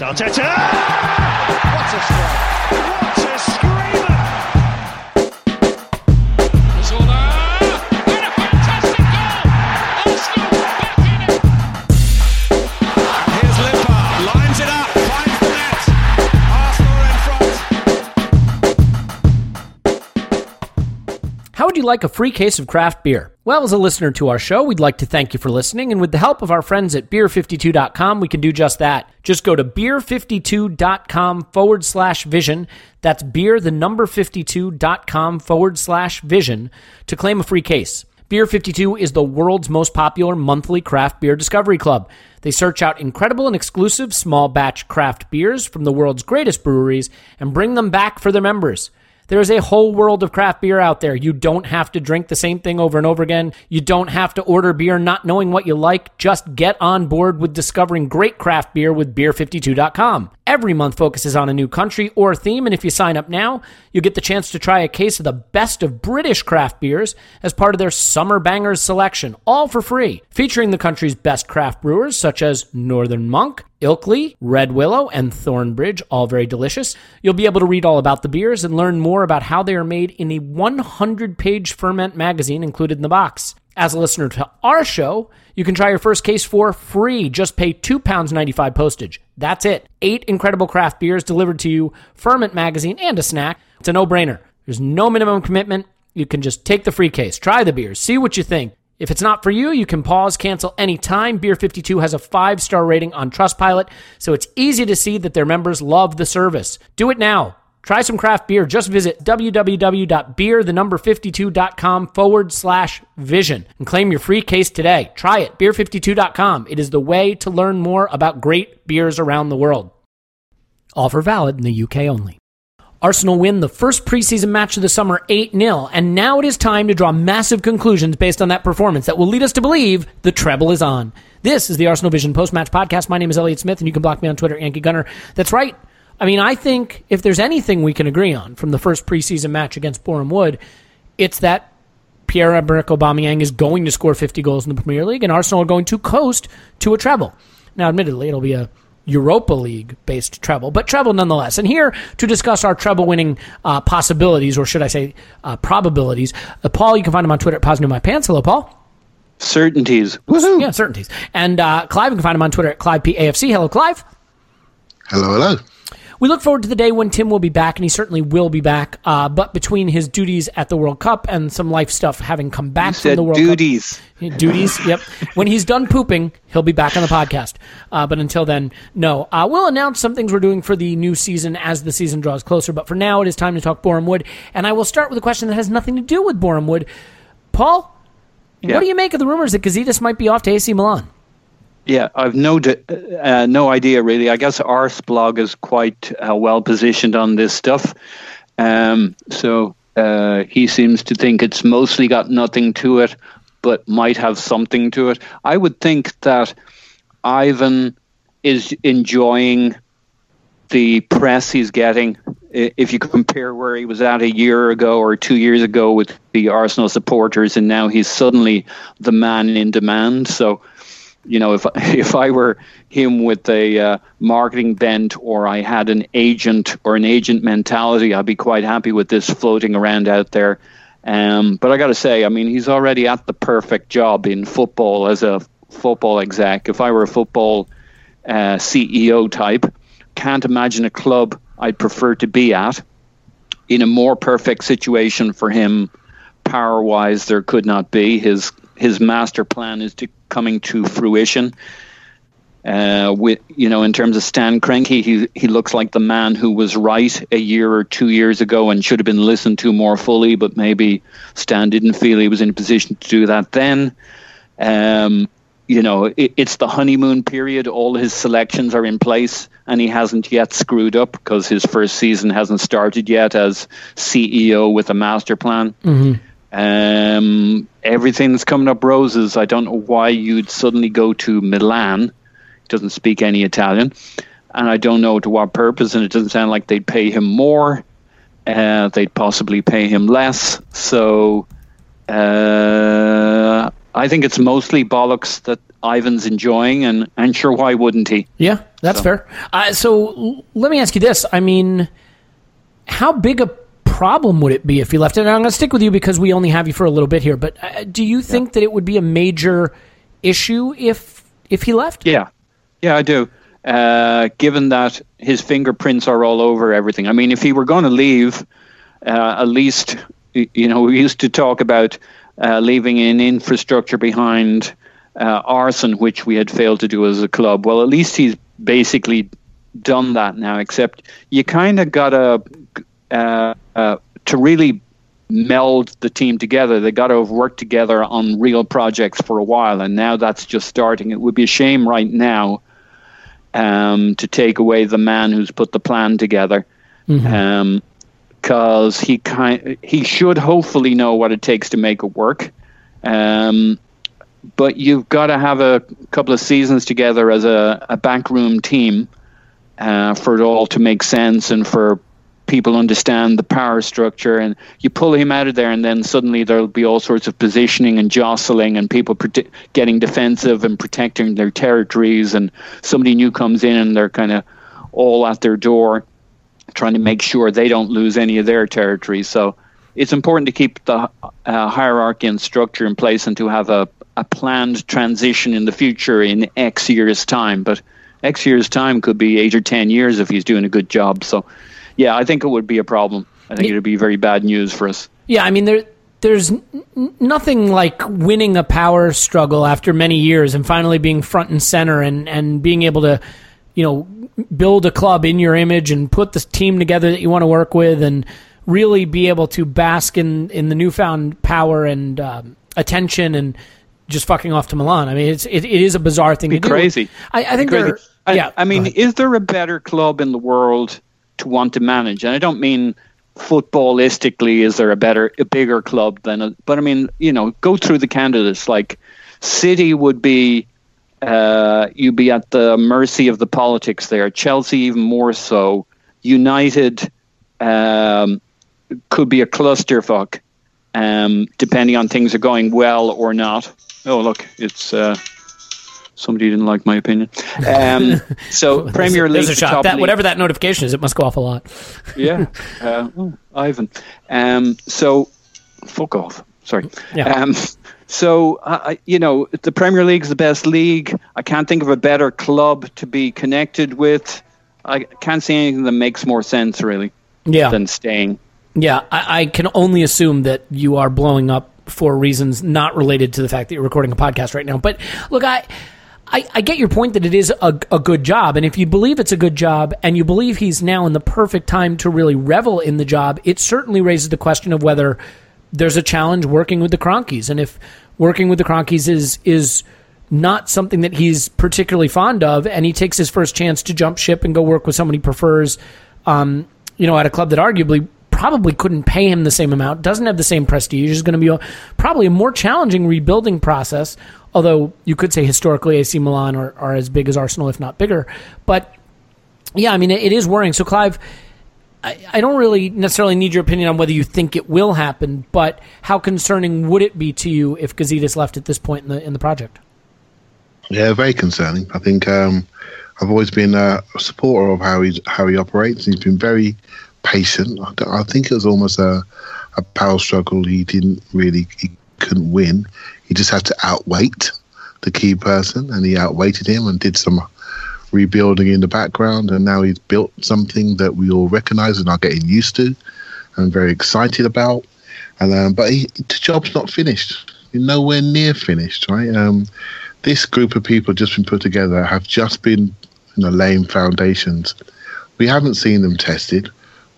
Arteta! What a strike! What a screamer! Zola! And a fantastic goal! Arsenal back in it! Here's Limpar, lines it up, finds the net. Arsenal in front. How would you like a free case of craft beer? Well, as a listener to our show, we'd like to thank you for listening, and with the help of our friends at beer52.com, we can do just that. Just go to beer52.com forward slash vision. That's beer, the number 52.com forward slash vision to claim a free case. Beer 52 is the world's most popular monthly craft beer discovery club. They search out incredible and exclusive small batch craft beers from the world's greatest breweries and bring them back for their members. There is a whole world of craft beer out there. You don't have to drink the same thing over and over again. You don't have to order beer not knowing what you like. Just get on board with discovering great craft beer with beer52.com. Every month focuses on a new country or theme, and if you sign up now, you get the chance to try a case of the best of British craft beers as part of their Summer Bangers selection, all for free, featuring the country's best craft brewers such as Northern Monk, Ilkley, Red Willow, and Thornbridge, all very delicious. You'll be able to read all about the beers and learn more about how they are made in a 100 page ferment magazine included in the box. As a listener to our show, you can try your first case for free. Just pay £2.95 postage. That's it. Eight incredible craft beers delivered to you, Ferment Magazine, and a snack. It's a no brainer. There's no minimum commitment. You can just take the free case, try the beers, see what you think. If it's not for you, you can pause, cancel anytime. Beer 52 has a five star rating on Trustpilot, so it's easy to see that their members love the service. Do it now. Try some craft beer. Just visit www.beerthenumber52.com forward slash vision and claim your free case today. Try it, beer52.com. It is the way to learn more about great beers around the world. Offer valid in the UK only. Arsenal win the first preseason match of the summer 8 0, and now it is time to draw massive conclusions based on that performance that will lead us to believe the treble is on. This is the Arsenal Vision post match podcast. My name is Elliot Smith, and you can block me on Twitter, Yankee Gunner. That's right. I mean, I think if there's anything we can agree on from the first preseason match against Boreham Wood, it's that Pierre Emerick Aubameyang is going to score 50 goals in the Premier League, and Arsenal are going to coast to a treble. Now, admittedly, it'll be a Europa League based treble, but treble nonetheless. And here to discuss our treble winning uh, possibilities, or should I say uh, probabilities, uh, Paul, you can find him on Twitter at Poznan In My Pants. Hello, Paul. Certainties. Woohoo! Yeah, certainties. And uh, Clive, you can find him on Twitter at Clive PAFC. Hello, Clive. Hello, hello. We look forward to the day when Tim will be back, and he certainly will be back. Uh, but between his duties at the World Cup and some life stuff having come back from Said the World duties. Cup. Duties, Duties, yep. When he's done pooping, he'll be back on the podcast. Uh, but until then, no. Uh, we'll announce some things we're doing for the new season as the season draws closer. But for now, it is time to talk Boreham Wood. And I will start with a question that has nothing to do with Boreham Wood. Paul, Yeah. what do you make of the rumors that Gazidis might be off to AC Milan? Yeah, I've no uh, no idea really. I guess Arseblog is quite uh, well positioned on this stuff. Um, so uh, he seems to think it's mostly got nothing to it, but might have something to it. I would think that Ivan is enjoying the press he's getting. If you compare where he was at a year ago or two years ago with the Arsenal supporters, and now he's suddenly the man in demand. So, you know, if if I were him with a uh, marketing bent or I had an agent or an agent mentality, I'd be quite happy with this floating around out there. Um, but I got to say, I mean, he's already at the perfect job in football as a football exec. If I were a football uh, CEO type, can't imagine a club I'd prefer to be at. In a more perfect situation for him, power wise, there could not be. His his master plan is to coming to fruition. Uh, with you know, in terms of Stan Kroenke, he he looks like the man who was right a year or two years ago and should have been listened to more fully. But maybe Stan didn't feel he was in a position to do that then. Um, you know, it, it's the honeymoon period. All his selections are in place, and he hasn't yet screwed up because his first season hasn't started yet as CEO with a master plan. Um, everything's coming up roses. I don't know why you'd suddenly go to Milan. He doesn't speak any Italian, and I don't know to what purpose. And it doesn't sound like they'd pay him more. Uh, they'd possibly pay him less. So uh, I think it's mostly bollocks that Ivan's enjoying, and and sure, why wouldn't he? Yeah, that's So- fair. Uh, so l- let me ask you this. I mean, how big a problem would it be if he left? And I'm going to stick with you because we only have you for a little bit here. But uh, do you think that it would be a major issue if if he left? Yeah, yeah, I do. Uh, given that his fingerprints are all over everything. I mean, if he were going to leave, uh, at least you know we used to talk about uh, leaving an infrastructure behind uh, Arsène, which we had failed to do as a club. Well, at least he's basically done that now. Except you kind of gotta uh, uh, to really meld the team together. They got to have worked together on real projects for a while, and now that's just starting. It would be a shame right now um, to take away the man who's put the plan together, because he kind he should hopefully know what it takes to make it work. Um, but you've got to have a couple of seasons together as a, a backroom team uh, for it all to make sense and for people understand the power structure and you pull him out of there and then suddenly there'll be all sorts of positioning and jostling and people getting defensive and protecting their territories and somebody new comes in and they're kind of all at their door trying to make sure they don't lose any of their territory so it's important to keep the uh, hierarchy and structure in place and to have a, a planned transition in the future in x years time but x years time could be eight or ten years if he's doing a good job. So yeah, I think it would be a problem. I think it would be very bad news for us. Yeah, I mean there there's n- nothing like winning a power struggle after many years and finally being front and center and and being able to you know build a club in your image and put the team together that you want to work with and really be able to bask in in the newfound power and um, attention and just fucking off to Milan. I mean, it's it, it is a bizarre thing Be to crazy. do. I, I think Crazy. there. I, yeah, I mean, is there a better club in the world to want to manage? And I don't mean footballistically, is there a better, a bigger club than a, but I mean, you know, go through the candidates. Like City would be, uh, you'd be at the mercy of the politics there. Chelsea, even more so. United um, could be a clusterfuck, um, depending on things are going well or not. Oh, look, it's. Uh, Somebody didn't like my opinion. Um, so Premier League, There's a the top That whatever that notification is, it must go off a lot. yeah, uh, oh, Ivan. Um, so, fuck off. Sorry. Yeah. Um, so, uh, you know, the Premier League's the best league. I can't think of a better club to be connected with. I can't see anything that makes more sense really Yeah. than staying. Yeah, I, I can only assume that you are blowing up for reasons not related to the fact that you're recording a podcast right now. But look, I. I, I get your point that it is a, a good job, and if you believe it's a good job, and you believe he's now in the perfect time to really revel in the job, it certainly raises the question of whether there's a challenge working with the Kroenkes, and if working with the Kroenkes is is not something that he's particularly fond of, and he takes his first chance to jump ship and go work with someone he prefers, um, you know, at a club that arguably probably couldn't pay him the same amount, doesn't have the same prestige, is going to be a, probably a more challenging rebuilding process. Although you could say historically AC Milan are, are as big as Arsenal, if not bigger. But yeah, I mean, it, it is worrying. So, Clive, I, I don't really necessarily need your opinion on whether you think it will happen, but how concerning would it be to you if Gazidis left at this point in the in the project? Yeah, very concerning. I think um, I've always been a supporter of how he how he operates. He's been very patient. I, I think it was almost a a power struggle. He didn't really he couldn't win. He just had to outweight the key person, and he outweighted him and did some rebuilding in the background. And now he's built something that we all recognise and are getting used to, and very excited about. And um, but he, the job's not finished. You're nowhere near finished, right? Um, this group of people just been put together have just been you know laying foundations. We haven't seen them tested.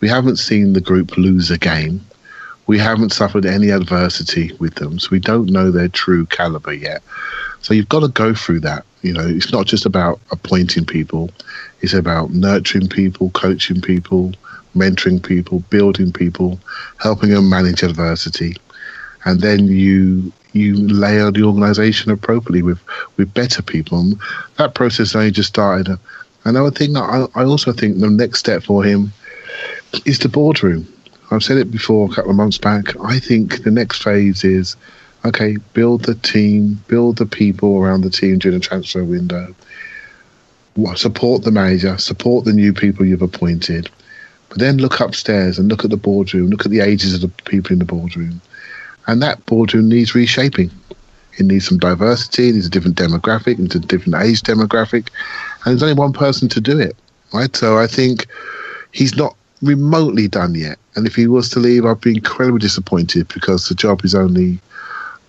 We haven't seen the group lose a game. We haven't suffered any adversity with them, so we don't know their true caliber yet. So you've got to go through that. You know, it's not just about appointing people; it's about nurturing people, coaching people, mentoring people, building people, helping them manage adversity, and then you you layer the organisation appropriately with with better people. And that process only just started. Another thing, I, I also think the next step for him is the boardroom. I've said it before a couple of months back. I think the next phase is okay, build the team, build the people around the team during the transfer window. Support the manager, support the new people you've appointed, but then look upstairs and look at the boardroom, look at the ages of the people in the boardroom. And that boardroom needs reshaping. It needs some diversity, it needs a different demographic, it needs a different age demographic, and there's only one person to do it, right? So I think he's not remotely done yet. And if he was to leave, I'd be incredibly disappointed because the job is only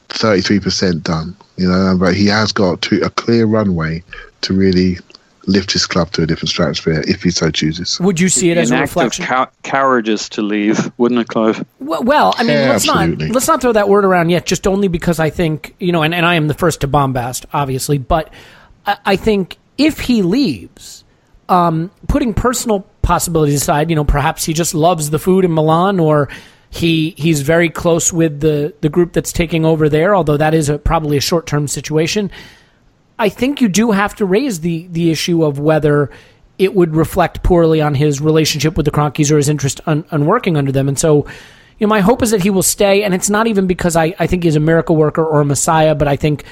33% done, you know, but he has got to, a clear runway to really lift his club to a different stratosphere if he so chooses. Would you see it as An a act of reflection? cow- cowardice to leave, wouldn't it, Clive? Well, well, I mean, Yeah, let's not let's not throw that word around yet. Just only because I think you know, and, and I am the first to bombast, obviously, but I, I think if he leaves, um, putting personal possibilities aside, you know, perhaps he just loves the food in Milan, or he he's very close with the the group that's taking over there. Although that is a, probably a short term situation. I think you do have to raise the the issue of whether it would reflect poorly on his relationship with the Kroenkes or his interest on, on working under them. And so, you know, my hope is that he will stay. And it's not even because I, I think he's a miracle worker or a messiah, but I think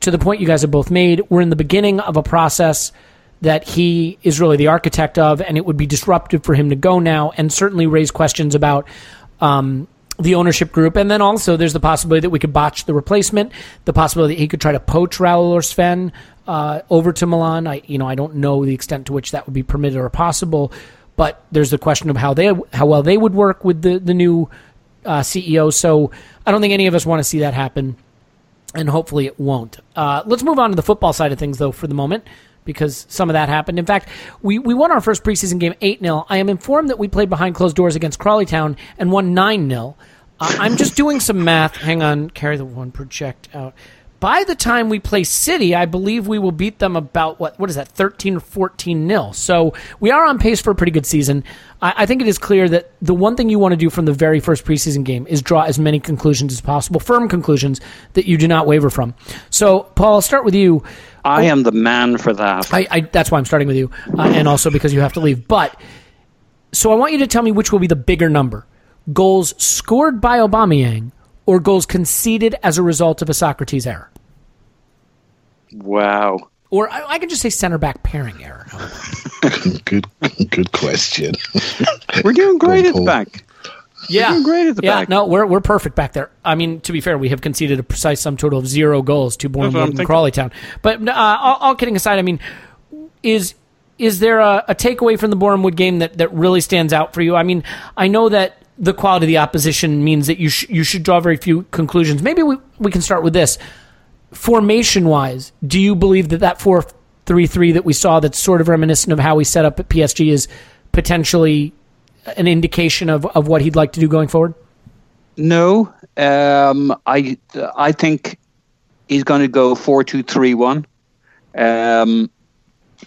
to the point you guys have both made, we're in the beginning of a process that he is really the architect of, and it would be disruptive for him to go now and certainly raise questions about um, the ownership group. And then also there's the possibility that we could botch the replacement, the possibility that he could try to poach Raul or Sven uh, over to Milan. I, you know, I don't know the extent to which that would be permitted or possible, but there's the question of how they, how well they would work with the, the new uh, CEO. So I don't think any of us want to see that happen and hopefully it won't. Uh, let's move on to the football side of things, though, for the moment, because some of that happened. In fact, we, we won our first preseason game 8 0. I am informed that we played behind closed doors against Crawley Town and won 9 0. Uh, I'm just doing some math. Hang on, carry the one project out. By the time we play City, I believe we will beat them about what what is that, thirteen or fourteen nil. So we are on pace for a pretty good season. I, I think it is clear that the one thing you want to do from the very first preseason game is draw as many conclusions as possible, firm conclusions that you do not waver from. So, Paul, I'll start with you. I am the man for that. I, I that's why I'm starting with you, uh, and also because you have to leave. But so I want you to tell me which will be the bigger number: goals scored by Aubameyang or goals conceded as a result of a Sokratis error, wow. or I, I can just say center back pairing error. How about that? good, good question. We're doing great at the back. Yeah, doing great at the yeah, back. no, we're we're perfect back there. I mean, to be fair, we have conceded a precise sum total of zero goals to Bournemouth and. Crawley Town. But uh, all, all kidding aside, I mean, is is there a, a takeaway from the Bournemouth game that, that really stands out for you? I mean, I know that the quality of the opposition means that you sh- you should draw very few conclusions. Maybe we, we can start with this. Formation wise, do you believe that that four three three that we saw that's sort of reminiscent of how we set up at PSG is potentially an indication of, of what he'd like to do going forward? No, um, I I think he's going to go four two three one um,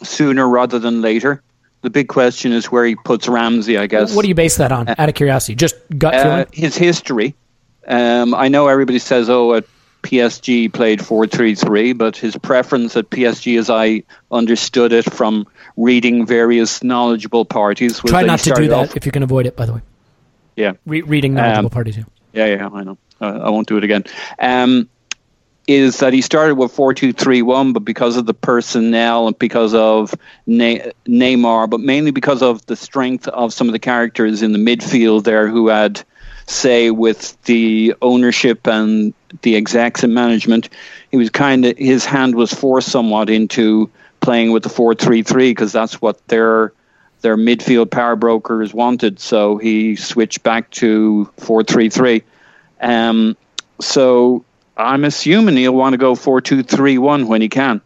sooner rather than later. The big question is where he puts Ramsey. I guess. What do you base that on? Out of curiosity, just gut Uh, feeling. his history. Um, I know everybody says, "Oh, at PSG played four three three, but his preference at PSG, as I understood it from reading various knowledgeable parties, Try not to do that off- if you can avoid it. By the way, yeah, Re- reading knowledgeable Um, parties. Yeah. yeah, yeah, I know. Uh, I won't do it again. Um, is that he started with four two three one, but because of the personnel and because of ne- Neymar, but mainly because of the strength of some of the characters in the midfield there who had say with the ownership and the execs and management, he was kind of his hand was forced somewhat into playing with the four three three because that's what their their midfield power brokers wanted. So he switched back to four three three. Um, so I'm assuming he'll want to go four two three one when he can.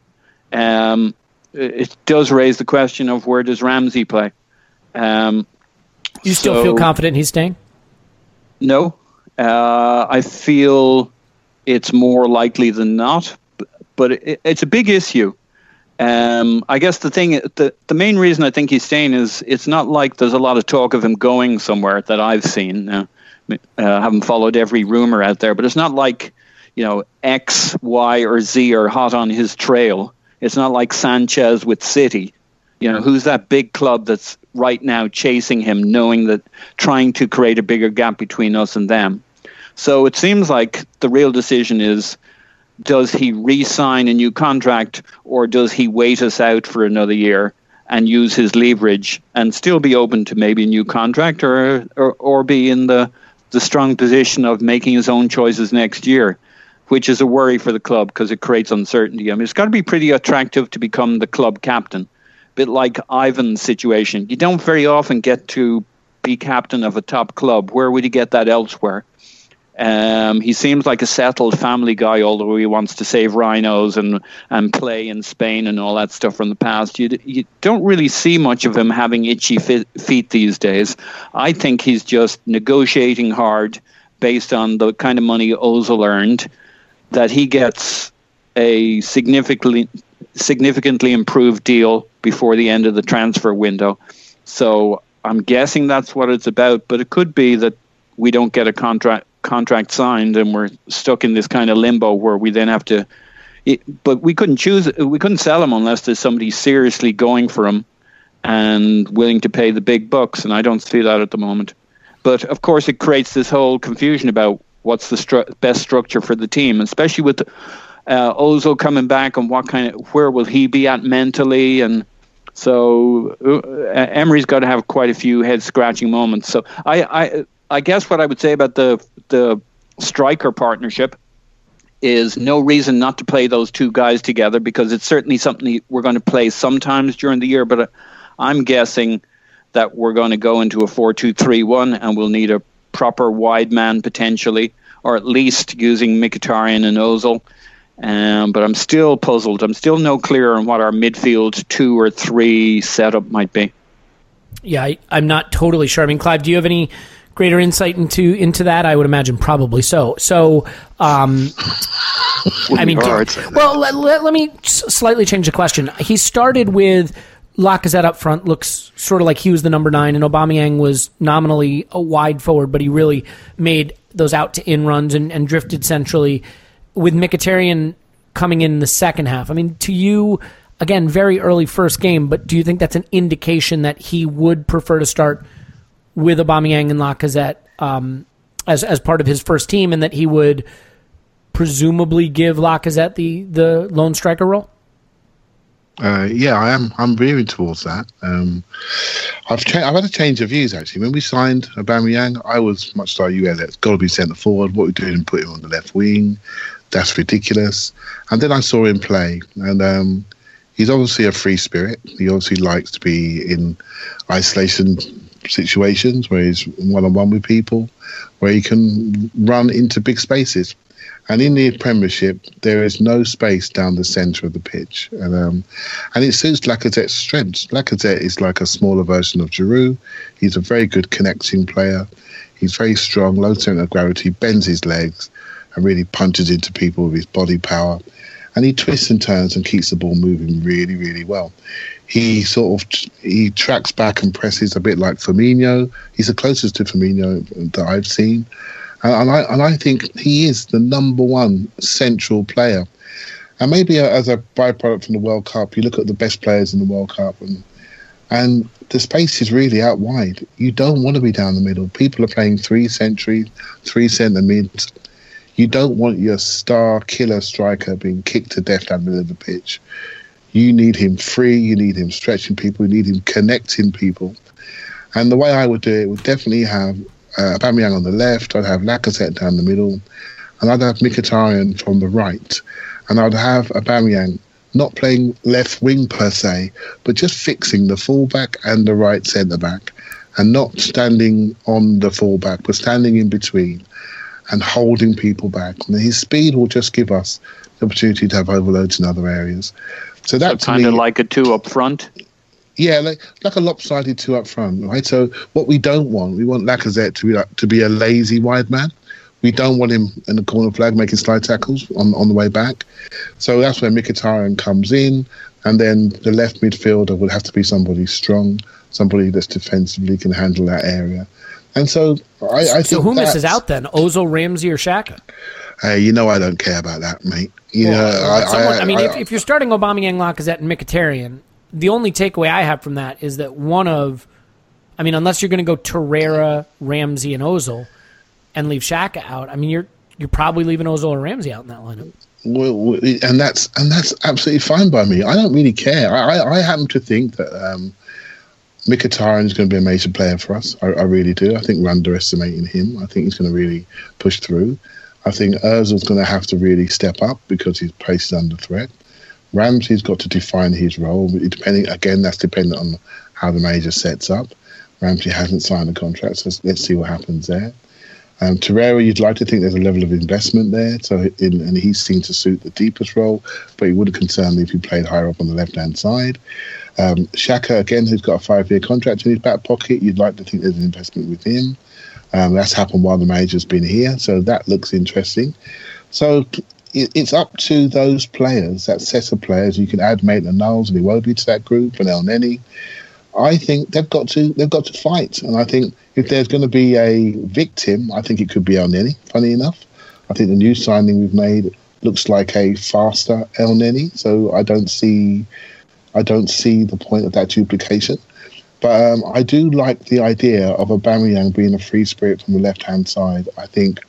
Um, it does raise the question of where does Ramsey play? Um, You still feel confident he's staying? no, uh, I feel it's more likely than not, but it, it's a big issue. Um, I guess the thing, the the main reason I think he's staying is it's not like there's a lot of talk of him going somewhere that I've seen. Uh, uh, haven't followed every rumor out there, but it's not like you know X, Y, or Z are hot on his trail. It's not like Sanchez with City. You know, who's that big club that's right now chasing him, knowing that trying to create a bigger gap between us and them? So it seems like the real decision is does he re sign a new contract or does he wait us out for another year and use his leverage and still be open to maybe a new contract or, or, or be in the, the strong position of making his own choices next year? Which is a worry for the club because it creates uncertainty. I mean, it's got to be pretty attractive to become the club captain bit like Ivan's situation. You don't very often get to be captain of a top club. Where would you get that elsewhere? Um, he seems like a settled family guy, although he wants to save rhinos and, and play in Spain and all that stuff from the past. You, you don't really see much of him having itchy feet these days. I think he's just negotiating hard based on the kind of money Ozil earned, that he gets a significantly significantly improved deal before the end of the transfer window. So I'm guessing that's what it's about, but it could be that we don't get a contract contract signed and we're stuck in this kind of limbo where we then have to it, but we couldn't choose we couldn't sell him unless there's somebody seriously going for him and willing to pay the big bucks and I don't see that at the moment. But of course it creates this whole confusion about what's the stru- best structure for the team, especially with uh, coming back and what kind of where will he be at mentally and so uh, Emery's got to have quite a few head scratching moments. So I, I I guess what I would say about the the striker partnership is no reason not to play those two guys together because it's certainly something we're going to play sometimes during the year. But uh, I'm guessing that we're going to go into a four-two-three-one and we'll need a proper wide man potentially, or at least using Mkhitaryan and Ozil. Um, but I'm still puzzled. I'm still no clearer on what our midfield two or three setup might be. Yeah, I, I'm not totally sure. I mean, Clive, do you have any greater insight into into that? I would imagine probably so. So, um, I mean, do- well, let, let, let me slightly change the question. He started with Lacazette up front, looks sort of like he was the number nine, and Aubameyang was nominally a wide forward, but he really made those out to in runs and, and drifted centrally. With Mkhitaryan coming in the second half, I mean, to you, again, very early first game, but do you think that's an indication that he would prefer to start with Aubameyang and Lacazette um, as as part of his first team, and that he would presumably give Lacazette the the lone striker role? Uh, yeah, I am. I'm veering towards that. Um, I've cha- I've had a change of views actually. When we signed Aubameyang, I was much like you. It's got to be centre forward. What we're doing, put him on the left wing. That's ridiculous. And then I saw him play, and um, he's obviously a free spirit. He obviously likes to be in isolation situations where he's one on one with people, where he can run into big spaces. And in the Premiership, there is no space down the centre of the pitch, and um, and it suits Lacazette's strengths. Lacazette is like a smaller version of Giroud. He's a very good connecting player. He's very strong, low centre of gravity, bends his legs, and really punches into people with his body power. And he twists and turns and keeps the ball moving really, really well. He sort of he tracks back and presses a bit like Firmino. He's the closest to Firmino that I've seen. Uh, and I, and I think he is the number one central player. And maybe as a byproduct from the World Cup, you look at the best players in the World Cup, and and the space is really out wide. You don't want to be down the middle. People are playing three centuries, three centre mids. You don't want your star killer striker being kicked to death down the middle of the pitch. You need him free. You need him stretching people. You need him connecting people. And the way I would do it would definitely have uh, on the left. I'd have Lacazette down the middle, and I'd have Mkhitaryan from the right, and I'd have Aubameyang not playing left wing per se, but just fixing the fullback and the right centre back, and not standing on the fullback, but standing in between and holding people back. And his speed will just give us the opportunity to have overloads in other areas. So that kind of like a two up front. Yeah, like like a lopsided two up front, right? So what we don't want, we want Lacazette to be like, to be a lazy wide man. We don't want him in the corner flag making slide tackles on on the way back. So that's where Mkhitaryan comes in, and then the left midfielder would have to be somebody strong, somebody that's defensively can handle that area. And so I, I think So who misses out then? Ozil, Ramsey, or Xhaka? Hey, you know I don't care about that, mate. You know, Well, I, someone- I, I mean, if, if you're starting Aubameyang, Lacazette, and Mkhitaryan, the only takeaway I have from that is that one of, I mean, unless you're going to go Torreira, Ramsey, and Ozil, and leave Xhaka out, I mean, you're you're probably leaving Ozil or Ramsey out in that lineup. Well, and that's and that's absolutely fine by me. I don't really care. I, I, I happen to think that um, Mkhitaryan is going to be a major player for us. I, I really do. I think we're underestimating him. I think he's going to really push through. I think Ozil's going to have to really step up because his place is under threat. Ramsey's got to define his role. Depending again, that's dependent on how the major sets up. Ramsey hasn't signed a contract, so let's see what happens there. Um, Torreira, you'd like to think there's a level of investment there, so in, and he's seen to suit the deepest role, but he would have concerned me if he played higher up on the left hand side. Um, Xhaka, again, who's got a five year contract in his back pocket, you'd like to think there's an investment with him. Um, that's happened while the manager's been here, so that looks interesting. So it, it's up to those players, that set of players. You can add Maitland Niles and Iwobi to that group, and Elneny. I think they've got to they've got to fight, and I think if there's going to be a victim, I think it could be Elneny. Funny enough, I think the new signing we've made looks like a faster Elneny, so I don't see I don't see the point of that duplication. But um, I do like the idea of Aubameyang being a free spirit from the left hand side. I think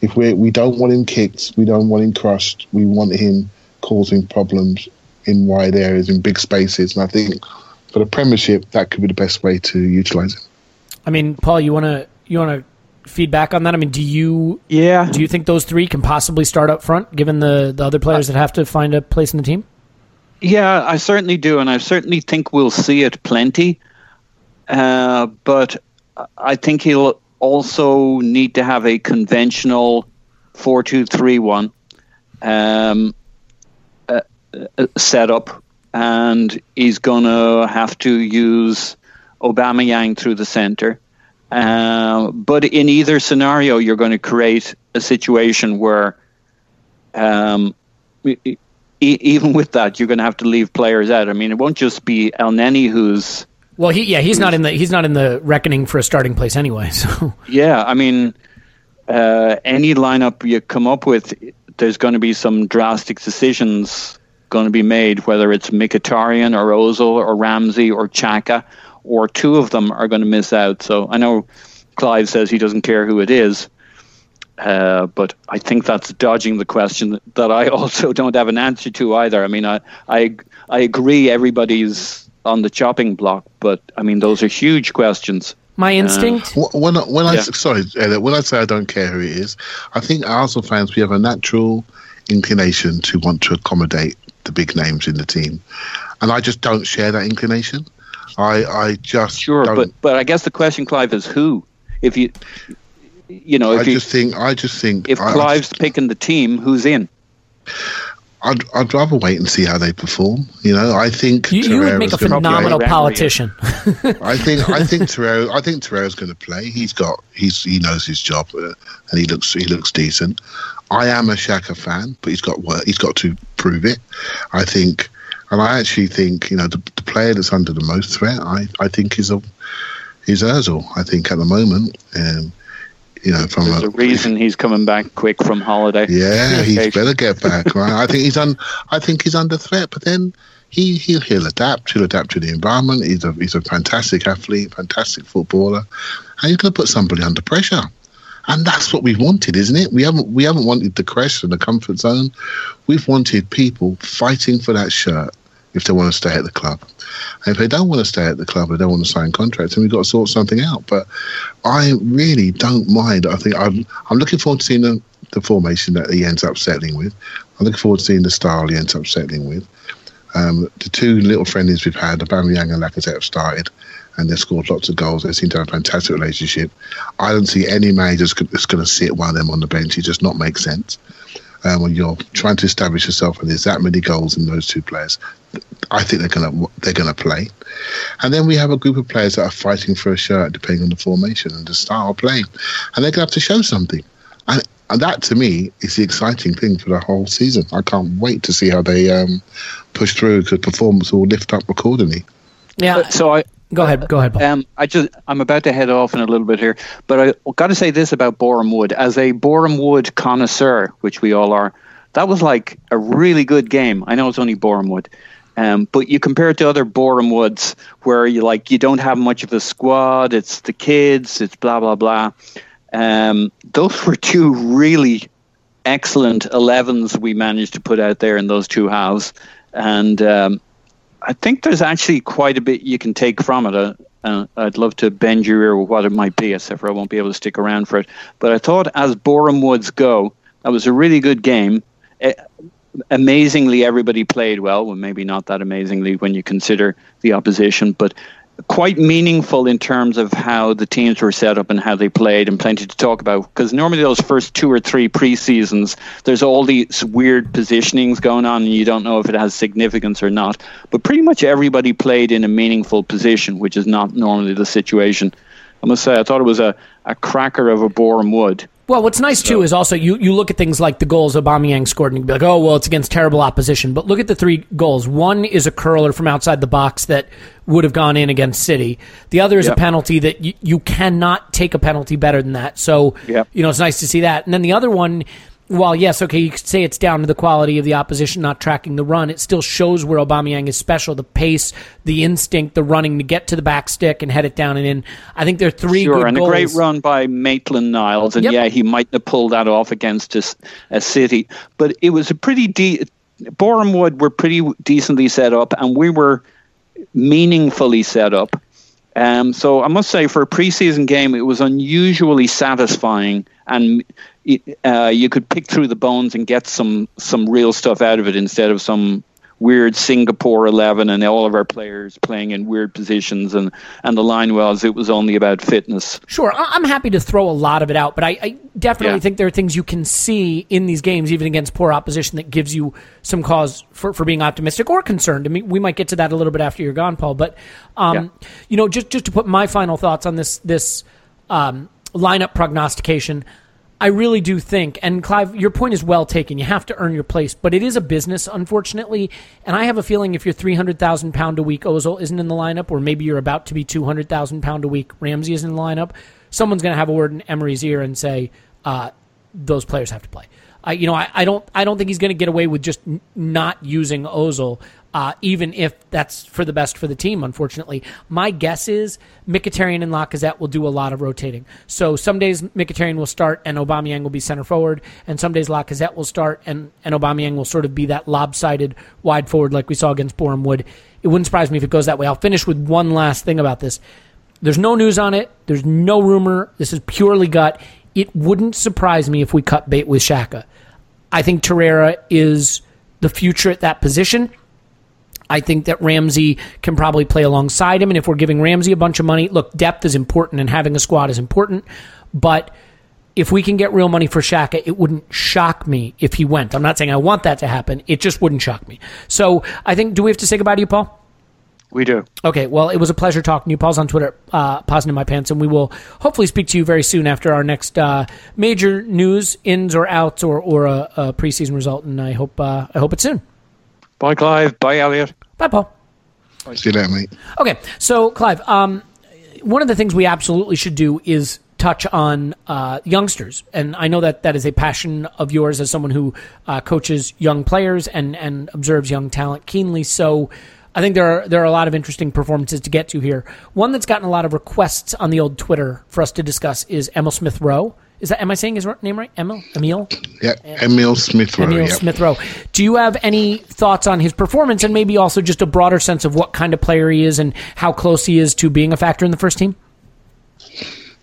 if we we don't want him kicked, we don't want him crushed, we want him causing problems in wide areas, in big spaces, and I think for the Premiership that could be the best way to utilise him. I mean, Paul, you want to you want to feedback on that? I mean, do you Yeah. do you think those three can possibly start up front, given the the other players that have to find a place in the team? Yeah, I certainly do, and I certainly think we'll see it plenty. Uh, but I think he'll also need to have a conventional four-two-three-one um, uh, uh, setup, and he's going to have to use Aubameyang through the center. Uh, but in either scenario, you're going to create a situation where um, e- even with that, you're going to have to leave players out. I mean, it won't just be Elneny who's Well, he yeah, he's not in the he's not in the reckoning for a starting place anyway. So yeah. I mean, uh, any lineup you come up with, there's going to be some drastic decisions going to be made, whether it's Mkhitaryan or Ozil or Ramsey or Xhaka, or two of them are going to miss out. So I know Clive says he doesn't care who it is. Uh, but I think that's dodging the question that, that I also don't have an answer to either. I mean, I, I, I agree everybody's on the chopping block, but I mean, those are huge questions. my instinct, Wh- When I, when I Yeah. sorry, Elliot, when I say I don't care who it is, I think Arsenal fans we have a natural inclination to want to accommodate the big names in the team, and I just don't share that inclination. I I just Sure, don't, but but I guess the question, Clive, is who? If you, you know, I if you, just think I just think if I- I Clive's just- picking the team, who's in? I'd I'd rather wait and see how they perform. You know, I think You, you would make a Torreira's gonna play. phenomenal play. politician. I think I think Torreira I think Torreira's going to play. He's got he's he knows his job uh, and he looks he looks decent. I am a Xhaka fan, but he's got work. He's got to prove it. I think, and I actually think you know the, the player that's under the most threat. I, I think is a is Özil. I think at the moment, um, you know, from There's a reason he's coming back quick from holiday. yeah, he's better get back. Right? I think he's un. I think he's under threat, but then he he'll, he'll adapt. He'll adapt to the environment. He's a he's a fantastic athlete, fantastic footballer, and he's going to put somebody under pressure. And that's what we've wanted, isn't it? We haven't we haven't wanted the crash and the comfort zone. We've wanted people fighting for that shirt if they want to stay at the club. If they don't want to stay at the club, they don't want to sign contracts, and we've got to sort something out. But I really don't mind. I think I'm I'm looking forward to seeing the, the formation that he ends up settling with. I'm looking forward to seeing the style he ends up settling with. Um, the two little friendlies we've had, Aubameyang and Lacazette, have started, and they've scored lots of goals. They seem to have a fantastic relationship. I don't see any manager that's going to sit one of them on the bench. It just not make sense. Um, when you're trying to establish yourself and there's that many goals in those two players, I think they're gonna they're gonna play. And then we have a group of players that are fighting for a shirt, depending on the formation and the style of play, and they're gonna have to show something. And, and that to me is the exciting thing for the whole season. I can't wait to see how they um, push through because performance will lift up accordingly. yeah. So I, Go ahead. Go ahead, Paul. Um, I just I'm about to head off in a little bit here, but I got to say this about Boreham Wood as a Boreham Wood connoisseur, which we all are. That was like a really good game. I know it's only Boreham Wood, um, but you compare it to other Boreham Woods where you like you don't have much of a squad. It's the kids. It's blah blah blah. Um, those were two really excellent 11s we managed to put out there in those two halves, and um, I think there's actually quite a bit you can take from it. Uh, uh, I'd love to bend your ear with what it might be, except for I won't be able to stick around for it. But I thought, as Boreham Woods go, that was a really good game. Eh, amazingly, everybody played well. Well, maybe not that amazingly when you consider the opposition, but quite meaningful in terms of how the teams were set up and how they played, and plenty to talk about. Because normally those first two or three preseasons, there's all these weird positionings going on, and you don't know if it has significance or not. But pretty much everybody played in a meaningful position, which is not normally the situation. I must say, I thought it was a, a cracker of a Boreham Wood. Well, what's nice too is also you, you look at things like the goals Aubameyang scored and you can be like, oh well, it's against terrible opposition. But look at the three goals. One is a curler from outside the box that would have gone in against City. The other is Yep. a penalty that you, you cannot take a penalty better than that. So Yep. you know it's nice to see that. And then the other one, while yes, okay, you could say it's down to the quality of the opposition not tracking the run. It still shows where Aubameyang is special: the pace, the instinct, the running to get to the back stick and head it down and in. I think there are three Sure, good and goals. a great run by Maitland Niles, and Yep. yeah, he might have pulled that off against a City, but it was a pretty de- Boreham Wood were pretty decently set up, and we were meaningfully set up. Um, so I must say, for a preseason game, it was unusually satisfying, and uh, you could pick through the bones and get some some real stuff out of it instead of some weird Singapore eleven and all of our players playing in weird positions. And and the line was it was only about fitness. Sure, I'm happy to throw a lot of it out, but I, I definitely Yeah. think there are things you can see in these games, even against poor opposition, that gives you some cause for, for being optimistic or concerned. I mean, we might get to that a little bit after you're gone, Paul. But um, you know, just just to put my final thoughts on this this um, lineup prognostication. I really do think, and Clive, your point is well taken. You have to earn your place, but it is a business, unfortunately. And I have a feeling if you're 300,000 pound a week, Ozil isn't in the lineup, or maybe you're about to be 200,000 pound a week, Ramsey is in the lineup, someone's going to have a word in Emery's ear and say, uh, those players have to play. I, you know, I, I don't, I don't think he's going to get away with just n- not using Ozil, uh, even if that's for the best for the team. Unfortunately, my guess is Mkhitaryan and Lacazette will do a lot of rotating. So some days Mkhitaryan will start and Aubameyang will be center forward, and some days Lacazette will start and and Aubameyang will sort of be that lopsided wide forward like we saw against Wood. It wouldn't surprise me if it goes that way. I'll finish with one last thing about this. There's no news on it. There's no rumor. This is purely gut. It wouldn't surprise me if we cut bait with Xhaka. I think Torreira is the future at that position. I think that Ramsey can probably play alongside him. And if we're giving Ramsey a bunch of money, look, depth is important and having a squad is important. But if we can get real money for Xhaka, it wouldn't shock me if he went. I'm not saying I want that to happen. It just wouldn't shock me. So I think, do we have to say goodbye to you, Paul? We do. Okay, well, it was a pleasure talking to you. Paul's on Twitter, uh, Poznan in my pants, and we will hopefully speak to you very soon after our next uh, major news, ins or outs, or or a, a preseason result. And I hope uh, I hope it's soon. Bye, Clive. Bye, Elliot. Bye, Paul. See you later, mate. Okay, so Clive, um, one of the things we absolutely should do is touch on uh, youngsters, and I know that that is a passion of yours as someone who uh, coaches young players and and observes young talent keenly. So. I think there are there are a lot of interesting performances to get to here. One that's gotten a lot of requests on the old Twitter for us to discuss is Emile Smith Rowe. Is that am I saying his name right? Emile? Emile? Yeah, Emile Smith Rowe. Emile. Smith Rowe. Do you have any thoughts on his performance and maybe also just a broader sense of what kind of player he is and how close he is to being a factor in the first team?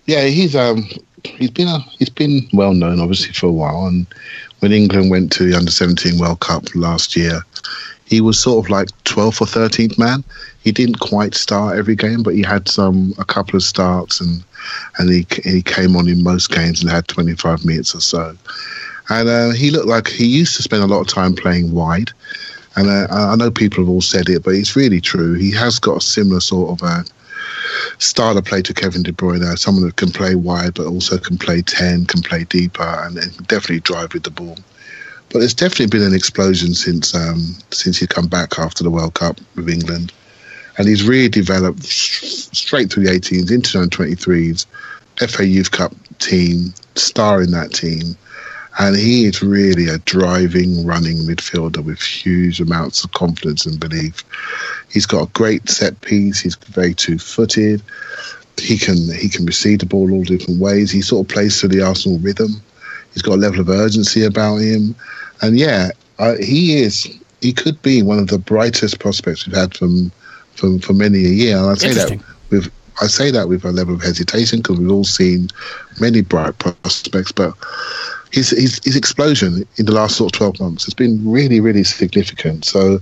Yeah, he's um he's been a, he's been well known obviously for a while, and when England went to the under seventeen World Cup last year, he was sort of like twelfth or thirteenth man. He didn't quite start every game, but he had some a couple of starts, and and he he came on in most games and had twenty five minutes or so. And uh, he looked like he used to spend a lot of time playing wide. And uh, I know people have all said it, but it's really true. He has got a similar sort of uh, style of play to Kevin De Bruyne, someone that can play wide but also can play 10, can play deeper, and, and definitely drive with the ball. But there's definitely been an explosion since um, since he come back after the World Cup with England, and he's really developed straight through the 18s, into the 23s, FA Youth Cup team, star in that team, and he is really a driving, running midfielder with huge amounts of confidence and belief. He's got a great set piece. He's very two-footed. He can he can receive the ball all different ways. He sort of plays to the Arsenal rhythm. He's got a level of urgency about him, and yeah, uh, he is. He could be one of the brightest prospects we've had from from for many a year. And I say that with I say that with a level of hesitation because we've all seen many bright prospects, but his, his his explosion in the last sort of 12 months has been really, really significant. So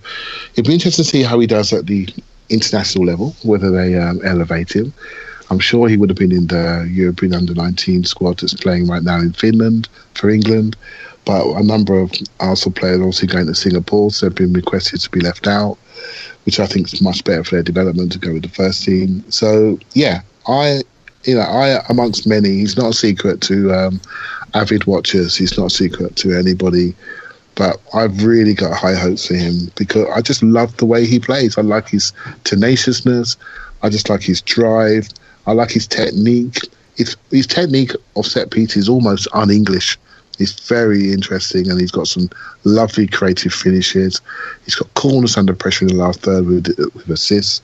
it'd be interesting to see how he does at the international level, whether they um, elevate him. I'm sure he would have been in the European under 19 squad that's playing right now in Finland for England. But a number of Arsenal players also going to Singapore, so they've been requested to be left out, which I think is much better for their development to go with the first team. So yeah, I, you know, I amongst many, he's not a secret to um, avid watchers. He's not a secret to anybody. But I've really got high hopes for him because I just love the way he plays. I like his tenaciousness. I just like his drive. I like his technique. His, his technique of set piece is almost un-English. It's very interesting, and he's got some lovely creative finishes. He's got coolness under pressure in the last third with, with assists.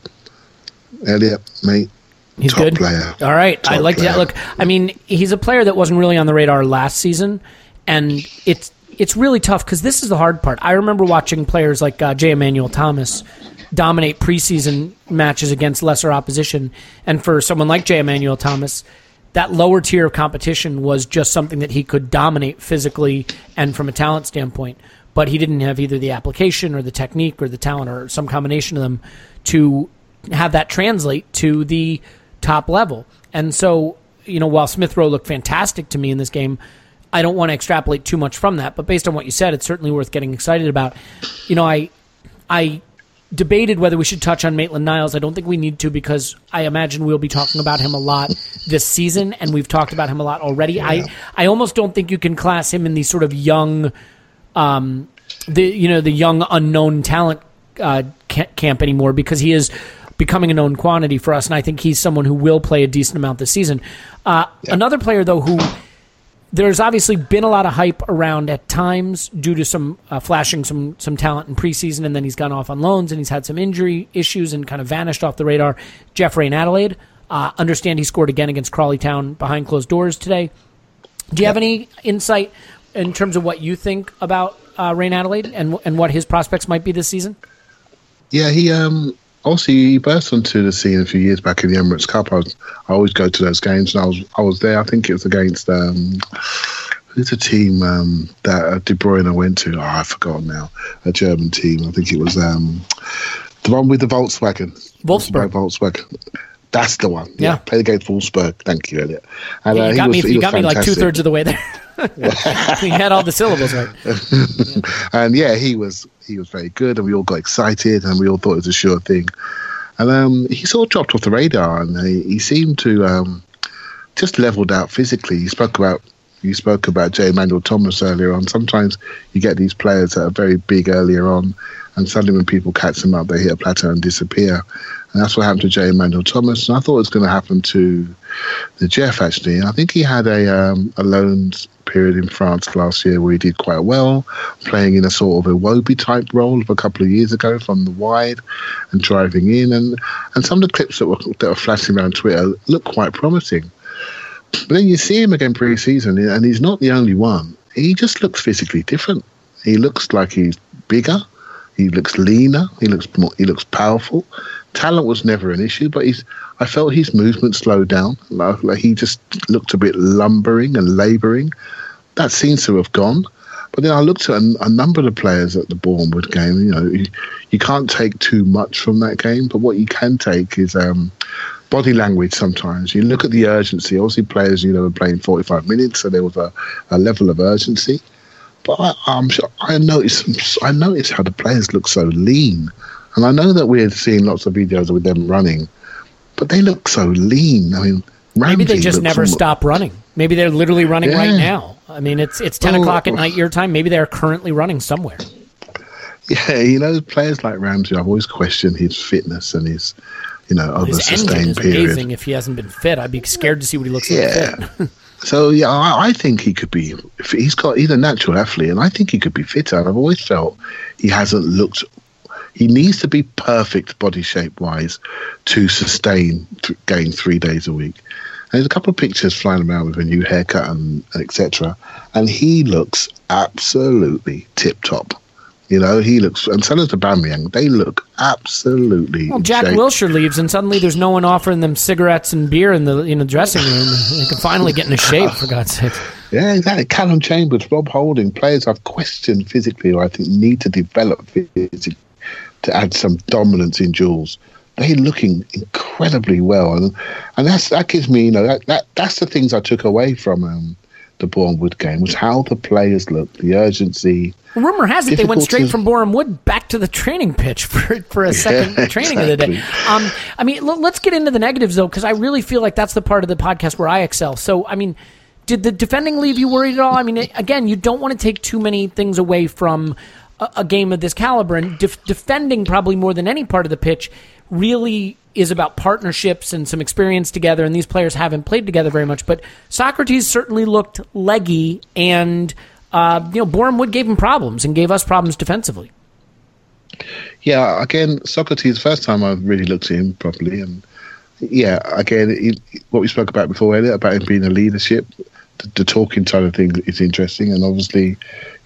Elliot, mate, He's top good. player. All right, I Top like that. Look, I mean, he's a player that wasn't really on the radar last season, and it's it's really tough because this is the hard part. I remember watching players like uh, Jay Emmanuel-Thomas dominate preseason matches against lesser opposition, and for someone like Jay Emmanuel-Thomas, that lower tier of competition was just something that he could dominate physically and from a talent standpoint. But he didn't have either the application or the technique or the talent or some combination of them to have that translate to the top level. And so, you know, while Smith Rowe looked fantastic to me in this game, I don't want to extrapolate too much from that. But based on what you said, it's certainly worth getting excited about. You know, I I debated whether we should touch on Maitland Niles. I don't think we need to because I imagine we'll be talking about him a lot this season, and we've talked about him a lot already. I I almost don't think you can class him in the sort of young, um, the you know the young unknown talent uh, camp anymore because he is becoming a known quantity for us, and I think he's someone who will play a decent amount this season. Uh, Another player though who there's obviously been a lot of hype around at times due to some uh, flashing some some talent in preseason, and then he's gone off on loans and he's had some injury issues and kind of vanished off the radar. Jeff Reine-Adélaïde, uh, understand he scored again against Crawley Town behind closed doors today. Do you have any insight in terms of what you think about uh, Reine-Adélaïde and and what his prospects might be this season? Yeah, he um also he burst onto the scene a few years back in the Emirates Cup. I was I always go to those games, and I was I was there. I think it was against um who's the team um, that uh, De Bruyne went to? Oh, I've forgotten now. A German team. I think it was um, the one with the Volkswagen. Wolfsburg. Volkswagen. That's the one. Yeah. Played against Wolfsburg. Thank you, Elliot. And, Yeah, uh, you he got was- me. You got me like two thirds of the way there. we had all the syllables right. and yeah, he was he was very good, and we all got excited, and we all thought it was a sure thing. And um, he sort of dropped off the radar, and he, he seemed to um, just leveled out physically. You spoke about you spoke about J. Manuel Thomas earlier on. Sometimes you get these players that are very big earlier on, and suddenly when people catch them up, they hit a plateau and disappear. And that's what happened to J. Manuel Thomas. And I thought it was going to happen to the Jeff actually. And I think he had a um, a loan period in France last year where he did quite well, playing in a sort of a Wobie type role of a couple of years ago from the wide and driving in. And and some of the clips that were that were flashing around Twitter look quite promising. But then you see him again pre-season, and he's not the only one. He just looks physically different. He looks like he's bigger. He looks leaner. He looks more. He looks powerful. Talent was never an issue, but he's. I felt his movement slowed down. Like he just looked a bit lumbering and labouring. That seems to have gone. But then I looked at a, a number of the players at the Bournemouth game. You know, you, you can't take too much from that game, but what you can take is um, body language. Sometimes you look at the urgency. Obviously, players you know were playing 45 minutes, so there was a, a level of urgency. But I, I'm sure I noticed. I noticed how the players look so lean, and I know that we're seeing lots of videos with them running, but they look so lean. I mean, Maybe they just never stop running. Maybe they're literally running right now. I mean, it's it's ten o'clock at night your time. Maybe they're currently running somewhere. Yeah, you know, players like Ramsey, I've always questioned his fitness and his, you know, over His sustained period. amazing. If he hasn't been fit, I'd be scared to see what he looks Yeah. like fit. So yeah, I, I think he could be. if He's got he's a natural athlete, and I think he could be fitter. And I've always felt he hasn't looked. He needs to be perfect body shape wise to sustain th- going three days a week. There's a couple of pictures flying around with a new haircut and, and etc. And he looks absolutely tip top. You know, he looks, and so does the Aubameyang. They look absolutely. Well, Jack shape. Wilshere leaves, and suddenly there's no one offering them cigarettes and beer in the in the dressing room. They can finally get in a shape, for God's sake. Yeah, exactly. Callum Chambers, Rob Holding, players I've questioned physically, or I think need to develop physically to add some dominance in duels. They're looking incredibly well, and and that's that gives me, you know, that, that that's the things I took away from um, the Bournemouth game was how the players looked, the urgency. Rumor has it they went straight from Boreham Wood back to the training pitch for, for a second Yeah, training of the day. Um, I mean, l- let's get into the negatives though, because I really feel like that's the part of the podcast where I excel. So, I mean, did the defending leave you worried at all? I mean, again, you don't want to take too many things away from a, a game of this caliber, and def- defending probably more than any part of the pitch really is about partnerships and some experience together. And these players haven't played together very much, but Sokratis certainly looked leggy and. Uh, you know, Boreham Wood gave him problems and gave us problems defensively. Yeah, again, Sokratis, first time I really looked at him properly, and yeah, again, it, what we spoke about before earlier about him being a leadership, the, the talking side of things is interesting, and obviously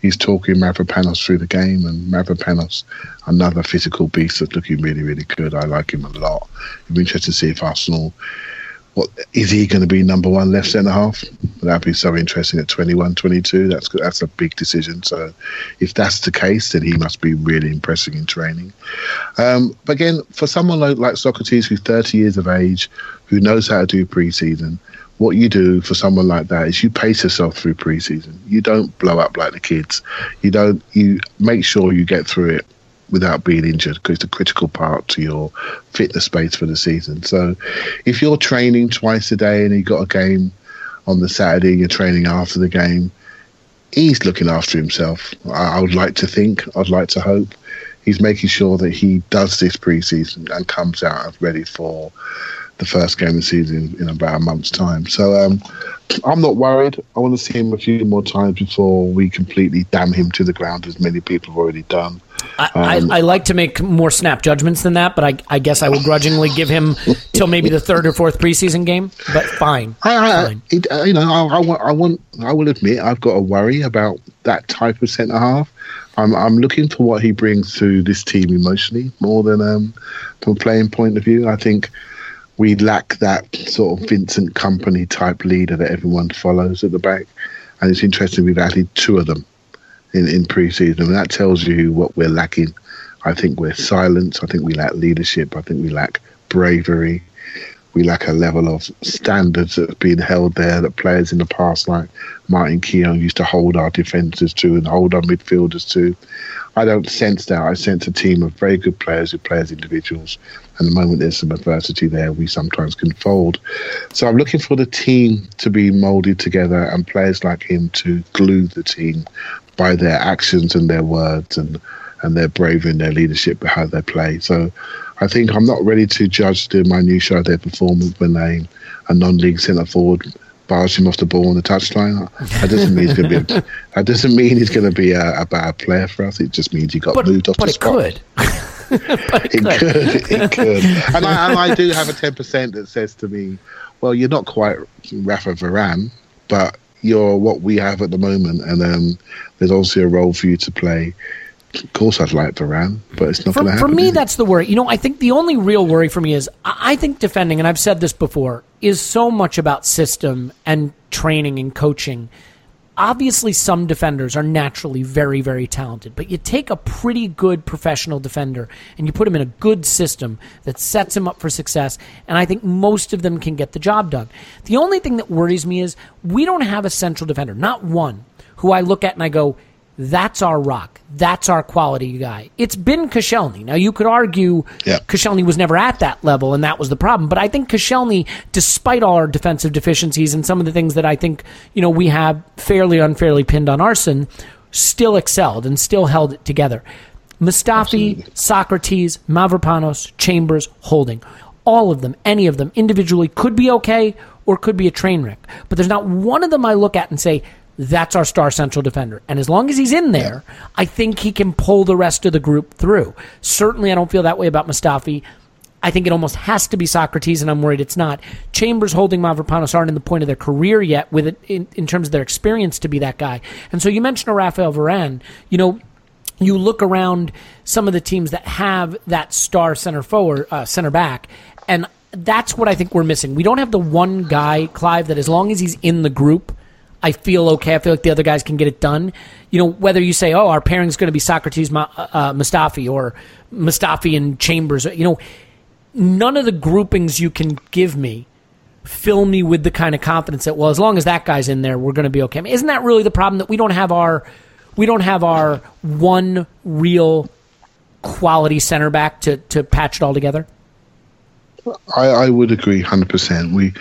he's talking Mavropanos through the game, and Mavropanos, another physical beast that's looking really, really good. I like him a lot. It'd be interesting to see if Arsenal. What is he going to be number one left centre half? That'd be so interesting at 21, 22. That's that's a big decision. So, if that's the case, then he must be really impressive in training. Um, but again, for someone like, like Sokratis, who's 30 years of age, who knows how to do pre-season, what you do for someone like that is you pace yourself through pre-season. You don't blow up like the kids. You don't. You make sure you get through it without being injured because it's a critical part to your fitness space for the season. So, if you're training twice a day and you've got a game on the Saturday, and you're training after the game. He's looking after himself. I, I would like to think. I'd like to hope he's making sure that he does this preseason and comes out ready for the first game of the season in about a month's time. So um, I'm not worried. I want to see him a few more times before we completely damn him to the ground, as many people have already done. I, Um, I, I like to make more snap judgments than that, but I, I guess I will grudgingly give him till maybe the third or fourth preseason game. But fine, I, it, uh, you know, I, I, want, I want, I will admit, I've got a worry about that type of centre half. I'm, I'm looking for what he brings to this team emotionally more than um, from a playing point of view. I think we lack that sort of Vincent Kompany type leader that everyone follows at the back. and it's interesting we've added two of them in in pre-season, and that tells you what we're lacking. I think we're silent. I think we lack leadership. I think we lack bravery. We lack a level of standards that's been held there that players in the past, like Martin Keown, used to hold our defenders to and hold our midfielders to. I don't sense that. I sense a team of very good players who play as individuals. And the moment there's some adversity there, we sometimes can fold. So I'm looking for the team to be moulded together and players like him to glue the team by their actions and their words and, and their bravery and their leadership behind their play. So I think I'm not ready to judge the minutiae of their performance when they a non-league centre forward bars him off the ball on the touchline. That doesn't mean he's going to be. A, that doesn't mean he's going to be a, a, bad player for us. It just means he got but, moved off but the it spot. Could. but it, it could. It could. And I, and I do have a ten percent that says to me, "Well, you're not quite Rafa Varane, but you're what we have at the moment, and um, there's also a role for you to play." Of course, I'd like Varane, but it's not going to happen. For me, that's the worry. You know, I think the only real worry for me is I think defending, and I've said this before, is so much about system and training and coaching. Obviously, some defenders are naturally very, very talented, but you take a pretty good professional defender and you put him in a good system that sets him up for success, and I think most of them can get the job done. The only thing that worries me is we don't have a central defender, not one, who I look at and I go, that's our rock. That's our quality guy. It's been Koscielny. Now you could argue yeah. Koscielny was never at that level, and that was the problem. But I think Koscielny, despite all our defensive deficiencies and some of the things that I think you know we have fairly unfairly pinned on Arsène, still excelled and still held it together. Mustafi, Absolutely. Sokratis, Mavropanos, Chambers, Holding, all of them, any of them individually could be okay or could be a train wreck. But there's not one of them I look at and say that's our star central defender. And as long as he's in there, I think he can pull the rest of the group through. Certainly, I don't feel that way about Mustafi. I think it almost has to be Sokratis, and I'm worried it's not. Chambers holding Mavropanos aren't in the point of their career yet with it in, in terms of their experience to be that guy. And so you mentioned a Rafael Varane. You know, you look around some of the teams that have that star center forward, uh, center back, and that's what I think we're missing. We don't have the one guy, Clive, that as long as he's in the group – I feel okay. I feel like the other guys can get it done. You know, whether you say, "Oh, our pairing's going to be Sokratis, uh, Mustafi," or Mustafi and Chambers. You know, none of the groupings you can give me fill me with the kind of confidence that, well, as long as that guy's in there, we're going to be okay. I mean, isn't that really the problem that we don't have our we don't have our one real quality center back to to patch it all together? I, I would agree, hundred percent. We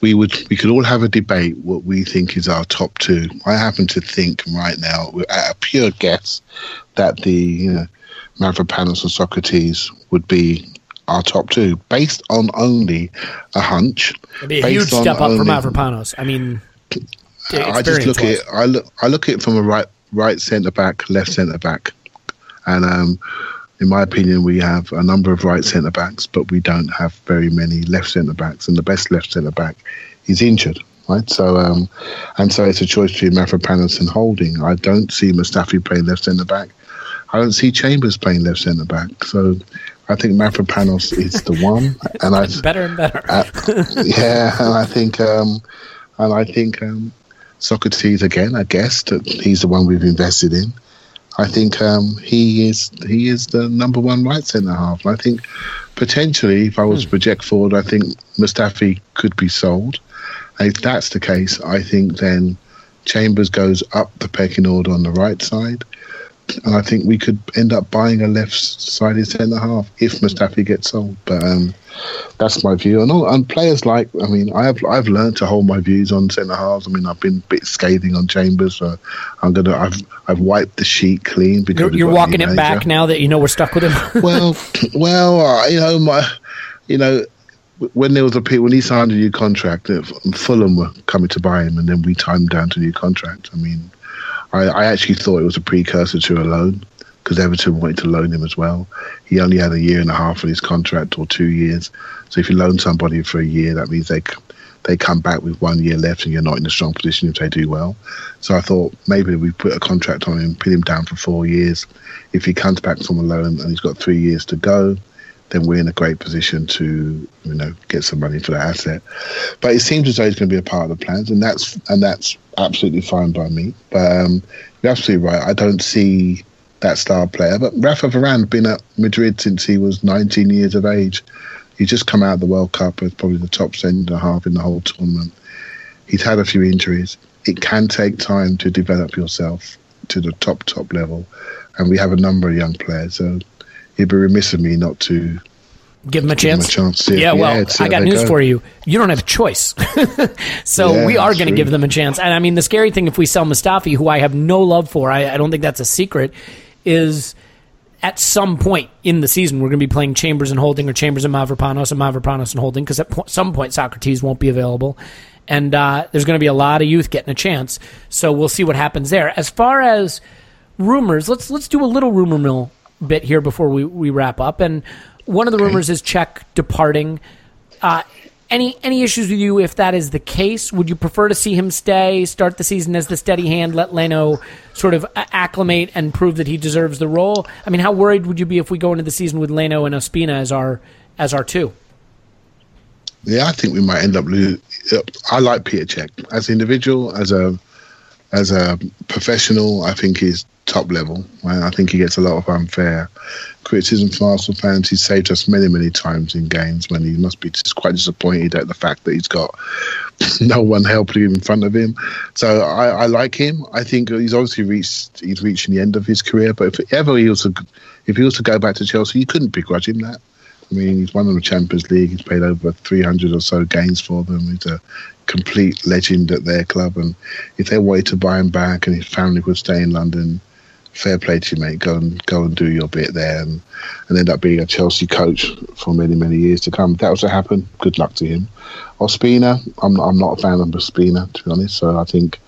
we would we could all have a debate what we think is our top two. I happen to think right now, at a pure guess, that the you know, Mavropanos and Sokratis would be our top two, based on only a hunch. It'd be a huge step up for Mavropanos. I mean, I just look at it. I look. I look at it from a right right centre back, left centre back, and um, in my opinion, we have a number of right centre backs, but we don't have very many left centre backs, and the best left centre back is injured. Right, so um, and so it's a choice between Mavropanos and Holding. I don't see Mustafi playing left centre back. I don't see Chambers playing left centre back. So I think Mavropanos is the one, and I better and better. uh, yeah, and I think um, and I think um, Sokratis again. I guess that he's the one we've invested in. I think um, he is he is the number one right centre half. I think potentially, if I was to Hmm. project forward, I think Mustafi could be sold. And if that's the case, I think then Chambers goes up the pecking order on the right side, and I think we could end up buying a left-sided centre half if Mustafi gets sold. But um, that's my view. And, all, and players like, I mean, I have I've learned to hold my views on centre halves. I mean, I've been a bit scathing on Chambers, so I'm gonna I've I've wiped the sheet clean because You're, you're walking it back now that you know we're stuck with him. well, well, uh, you know my, you know. When there was a when he signed a new contract, uh, Fulham were coming to buy him, and then we timed down to a new contract. I mean, I, I actually thought it was a precursor to a loan because Everton wanted to loan him as well. He only had a year and a half on his contract or two years. So if you loan somebody for a year, that means they they come back with one year left and you're not in a strong position if they do well. So I thought maybe we put a contract on him, put him down for four years. If he comes back from a loan and he's got three years to go, then we're in a great position to you know get some money for that asset. But it seems as though he's going to be a part of the plans, and that's and that's absolutely fine by me. But um, you're absolutely right. I don't see that star player. But Rafa Varane been at Madrid since he was 19 years of age. He's just come out of the World Cup as probably the top centre half in the whole tournament. He's had a few injuries. It can take time to develop yourself to the top top level, and we have a number of young players. So it'd be remiss of me not to Give him a chance. Him a chance, yeah. Yeah, well, I got news go. for you. You don't have a choice. so Yeah, we are going to give them a chance. And I mean, the scary thing if we sell Mustafi, who I have no love for, I, I don't think that's a secret, is at some point in the season we're going to be playing Chambers and Holding or Chambers and Mavropanos and Mavropanos and Holding because at po- some point Sokratis won't be available. And uh, there's going to be a lot of youth getting a chance. So we'll see what happens there. As far as rumors, let's let's do a little rumor mill bit here before we, we wrap up. And one of the rumors is Cech departing. Uh, any any issues with you if that is the case? Would you prefer to see him stay, start the season as the steady hand, let Leno sort of acclimate and prove that he deserves the role? I mean, how worried would you be if we go into the season with Leno and Ospina as our as our two? Yeah, I think we might end up losing. I like Peter Cech as an individual, as a as a professional. I think he's top level. I I think he gets a lot of unfair criticism from Arsenal fans. He's saved us many, many times in games when he must be just quite disappointed at the fact that he's got no one helping him in front of him. So I, I like him. I think he's obviously reached he's reaching the end of his career. But if ever he was to if he was to go back to Chelsea, you couldn't begrudge him that. I mean, he's won the Champions League. He's played over 300 or so games for them. He's a complete legend at their club. And if they wanted to buy him back and his family could stay in London, fair play to you, mate. Go and go and do your bit there, and, and end up being a Chelsea coach for many, many years to come. If that was to happen, good luck to him. Ospina, I'm I'm not a fan of Ospina to be honest. So I think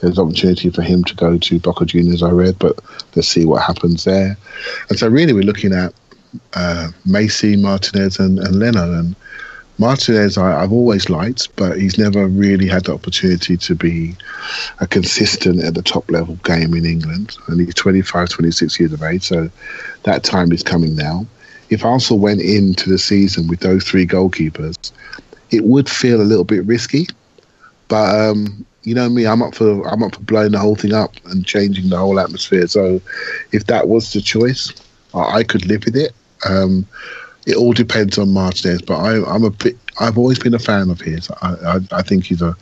there's opportunity for him to go to Boca Juniors. I read, but let's see what happens there. And so really, we're looking at uh, Macey, Martinez, and, and. And Martinez, I, I've always liked, but he's never really had the opportunity to be a consistent at the top level game in England. And he's 25, 26 years of age, so that time is coming now. If Arsenal went into the season with those three goalkeepers, it would feel a little bit risky. But um, you know me, I'm up for I'm up for blowing the whole thing up and changing the whole atmosphere. So if that was the choice, I could live with it. Um, it all depends on Martinez, but I, I'm a. I've always been a fan of his. I, I, I think he's a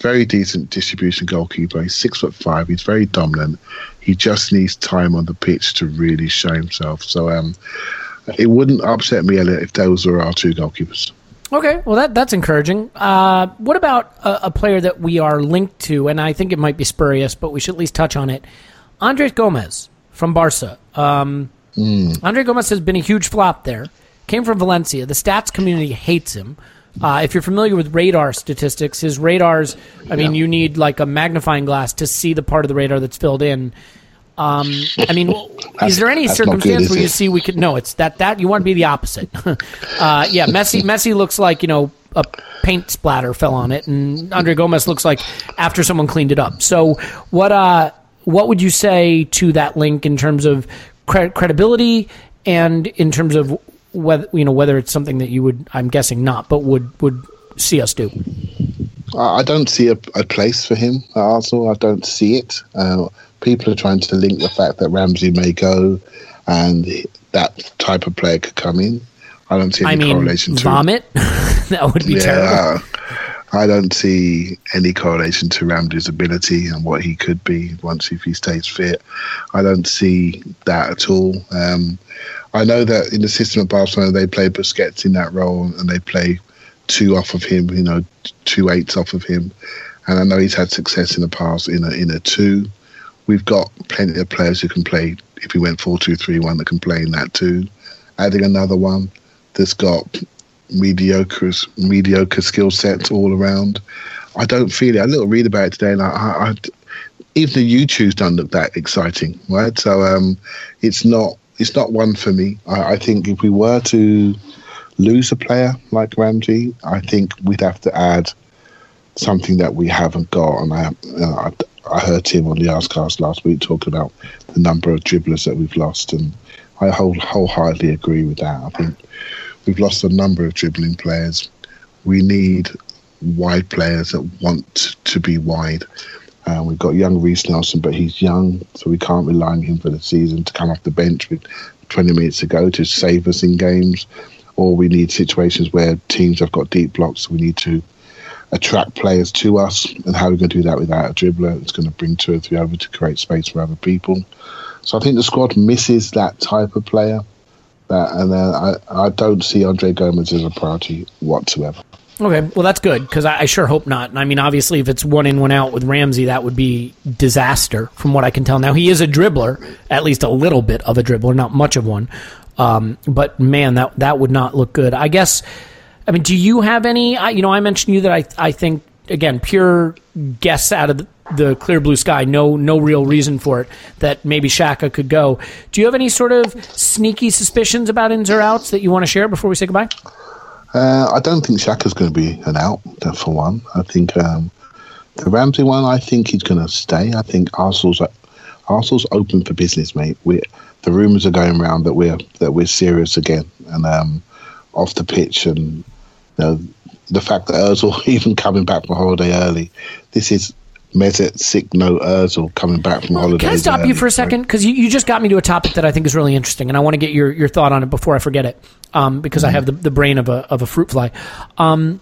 very decent distribution goalkeeper. He's six foot five. He's very dominant. He just needs time on the pitch to really show himself. So um, it wouldn't upset me if those were our two goalkeepers. Okay, well that that's encouraging. Uh, what about a, a player that we are linked to, and I think it might be spurious, but we should at least touch on it. Andres Gomes from Barca. Um, Andre Gomes has been a huge flop there. Came from Valencia. The stats community hates him. Uh, if you're familiar with radar statistics, his radars, I mean, you need like a magnifying glass to see the part of the radar that's filled in. Um, I mean, is there any not good, circumstance where you see we could? No, it's that that you want to be the opposite. uh, yeah, Messi Messi looks like you know a paint splatter fell on it, and Andre Gomes looks like after someone cleaned it up. So what uh what would you say to that link in terms of cre- credibility and in terms of whether you know whether it's something that you would I'm guessing not, but would would see us do? I don't see a, a place for him at Arsenal. I don't see it. Uh, people are trying to link the fact that Ramsey may go and that type of player could come in. I don't see any I mean, correlation to vomit. that would be terrible. I don't see any correlation to Ramsey's ability and what he could be once if he stays fit. I don't see that at all. Um, I know that in the system of Barcelona they play Busquets in that role and they play two off of him, you know, two eights off of him. And I know he's had success in the past in a in a two. We've got plenty of players who can play if we went four two three one that can play in that two. Adding another one that's got mediocre mediocre skill sets all around. I don't feel it. I little read about it today, and I, I, I even the YouTubes don't look that exciting, right? So um, it's not it's not one for me. I, I think if we were to lose a player like Ramsey, I think we'd have to add something that we haven't got. And I, uh, I, I heard Tim on the Arscast last week talking about the number of dribblers that we've lost, and I whole, wholeheartedly agree with that. I think we've lost a number of dribbling players. We need wide players that want to be wide. Uh, we've got young Reiss Nelson, but he's young, so we can't rely on him for the season to come off the bench with 20 minutes to go to save us in games. Or we need situations where teams have got deep blocks. We need to attract players to us. And how are we going to do that without a dribbler? It's going to bring two or three over to create space for other people. So I think the squad misses that type of player. That, and then I, I don't see Andre Gomes as a priority whatsoever. Okay, well that's good because I, I, sure hope not. I mean, obviously, if it's one in, one out with Ramsey, that would be disaster, from what I can tell. Now he is a dribbler, at least a little bit of a dribbler, not much of one. Um, but man, that that would not look good. I guess. I mean, do you have any? I, you know, I mentioned you that I I think again pure guess out of the, clear blue sky, no no real reason for it that maybe Xhaka could go. Do you have any sort of sneaky suspicions about ins or outs that you want to share before we say goodbye? Uh, I don't think Xhaka's going to be an out for one. I think um, the Ramsey one. I think he's going to stay. I think Arsenal's Arsenal's open for business, mate. We the rumours are going around that we're that we're serious again, and um, off the pitch, and you know, the fact that Özil even coming back from holiday early. This is Mesut sick no Özil coming back from holiday. Early. Can I stop you for a second? Because you, you just got me to a topic that I think is really interesting, and I want to get your, your thought on it before I forget it. Um, because mm-hmm. I have the, the brain of a of a fruit fly. Um,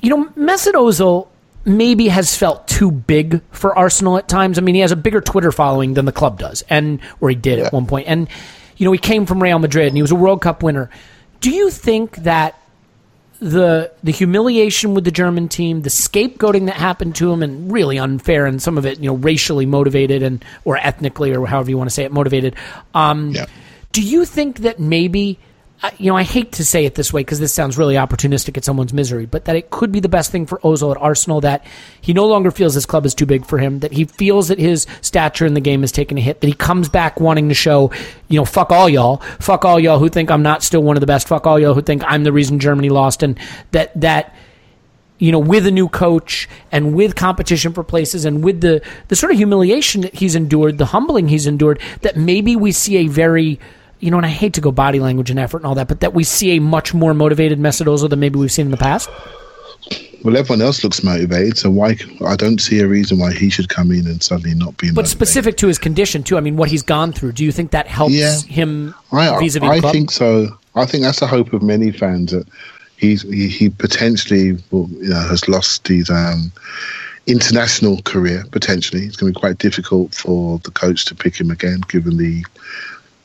you know, Mesut Ozil maybe has felt too big for Arsenal at times. I mean, he has a bigger Twitter following than the club does, and or he did yeah. at one point. And you know, he came from Real Madrid and he was a World Cup winner. Do you think that the the humiliation with the German team, the scapegoating that happened to him, and really unfair, and some of it, you know, racially motivated and or ethnically or however you want to say it, motivated. Um, yeah. Do you think that maybe you know, I hate to say it this way because this sounds really opportunistic at someone's misery, but that it could be the best thing for Ozil at Arsenal that he no longer feels this club is too big for him, that he feels that his stature in the game has taken a hit, that he comes back wanting to show, you know, fuck all y'all, fuck all y'all who think I'm not still one of the best, fuck all y'all who think I'm the reason Germany lost, and that that you know, with a new coach and with competition for places and with the the sort of humiliation that he's endured, the humbling he's endured, that maybe we see a very you know, and I hate to go body language and effort and all that, but that we see a much more motivated Mesut Ozil than maybe we've seen in the past? Well, everyone else looks motivated, so why? I don't see a reason why he should come in and suddenly not be. Motivated. But specific to his condition too. I mean, what he's gone through. Do you think that helps yeah, him? I, vis-a-vis I think so. I think that's the hope of many fans that he's he, he potentially will, you know, has lost his um, international career. Potentially, it's going to be quite difficult for the coach to pick him again, given the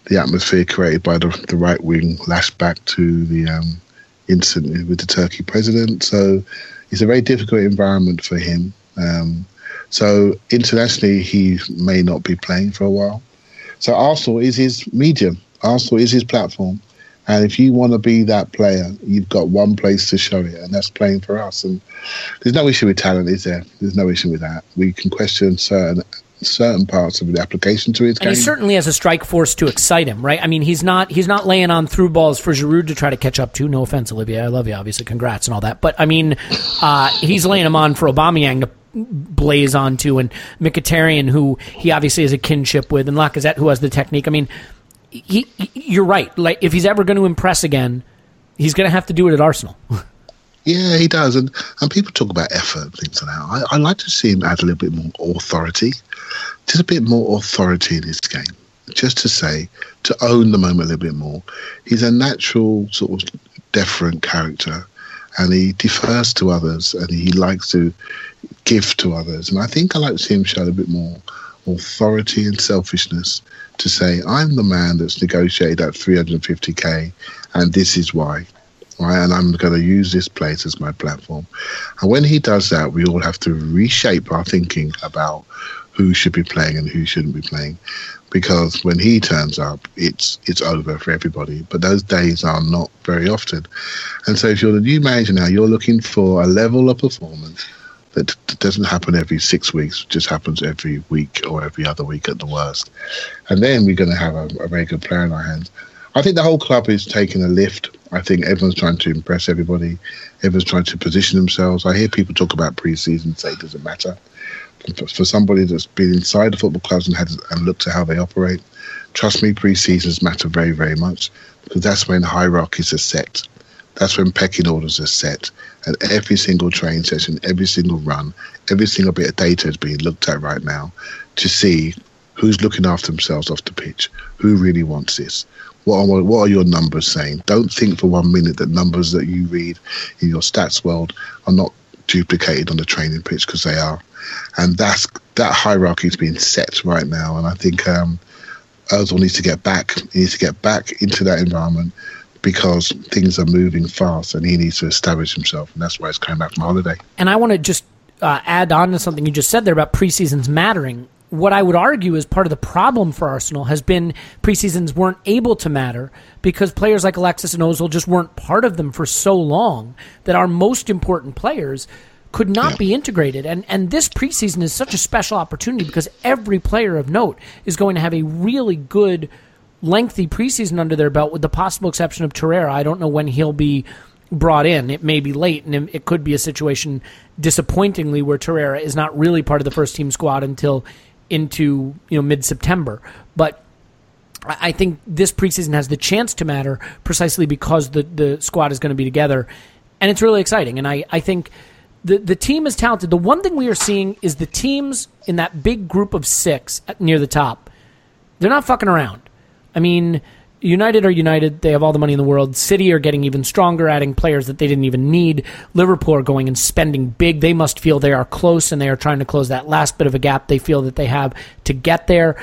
the atmosphere created by the, the right wing lashed back to the um, incident with the Turkey president. So it's a very difficult environment for him. Um, so internationally, he may not be playing for a while. So Arsenal is his medium. Arsenal is his platform. And if you want to be that player, you've got one place to show it, and that's playing for us. And there's no issue with talent, is there? There's no issue with that. We can question certain certain parts of the application to his and game. he certainly has a strike force to excite him, right? I mean, he's not he's not laying on through balls for Giroud to try to catch up to. No offense, Olivier, I love you, obviously, congrats and all that. But I mean, uh, he's laying him on for Aubameyang to blaze onto, and Mkhitaryan, who he obviously has a kinship with, and Lacazette, who has the technique. I mean, he, he you're right. Like if he's ever going to impress again, he's going to have to do it at Arsenal. Yeah, he does, and and people talk about effort and things like that. I, I like to see him add a little bit more authority, just a bit more authority in his game, just to say to own the moment a little bit more. He's a natural sort of deferent character, and he defers to others, and he likes to give to others. And I think I like to see him show a bit more authority and selfishness to say, I'm the man that's negotiated that 350k, and this is why right? And I'm going to use this place as my platform. And when he does that, we all have to reshape our thinking about who should be playing and who shouldn't be playing, because when he turns up, it's it's over for everybody. But those days are not very often, and so if you're the new manager now, you're looking for a level of performance that doesn't happen every six weeks, just happens every week or every other week at the worst. And then we're going to have a, a very good player in our hands. I think the whole club is taking a lift. I think everyone's trying to impress everybody. Everyone's trying to position themselves. I hear people talk about pre-season, say it doesn't matter. for somebody that's been inside the football clubs and had and looked at how they operate, trust me, pre-seasons matter very, very much because that's when hierarchies are set. That's when pecking orders are set. And every single train session, every single run, every single bit of data is being looked at right now to see who's looking after themselves off the pitch, who really wants this. What are, what are your numbers saying? Don't think for one minute that numbers that you read in your stats world are not duplicated on the training pitch because they are. And that's that hierarchy is being set right now. And I think um, Ozil needs to get back. He needs to get back into that environment because things are moving fast and he needs to establish himself. And that's why he's coming back from holiday. And I want to just uh, add on to something you just said there about preseasons mattering. What I would argue is part of the problem for Arsenal has been preseasons weren't able to matter because players like Alexis and Ozil just weren't part of them for so long that our most important players could not Yeah. be integrated. And and this preseason is such a special opportunity because every player of note is going to have a really good lengthy preseason under their belt with the possible exception of Torreira. I don't know when he'll be brought in. It may be late, and it could be a situation, disappointingly, where Torreira is not really part of the first team squad until into you know mid September. But I think this preseason has the chance to matter precisely because the the squad is going to be together, and it's really exciting. And I I think. The, the team is talented. The one thing we are seeing is the teams in that big group of six near the top. They're not fucking around. I mean, United are United. They have all the money in the world. City are getting even stronger, adding players that they didn't even need. Liverpool are going and spending big. They must feel they are close and they are trying to close that last bit of a gap they feel that they have to get there.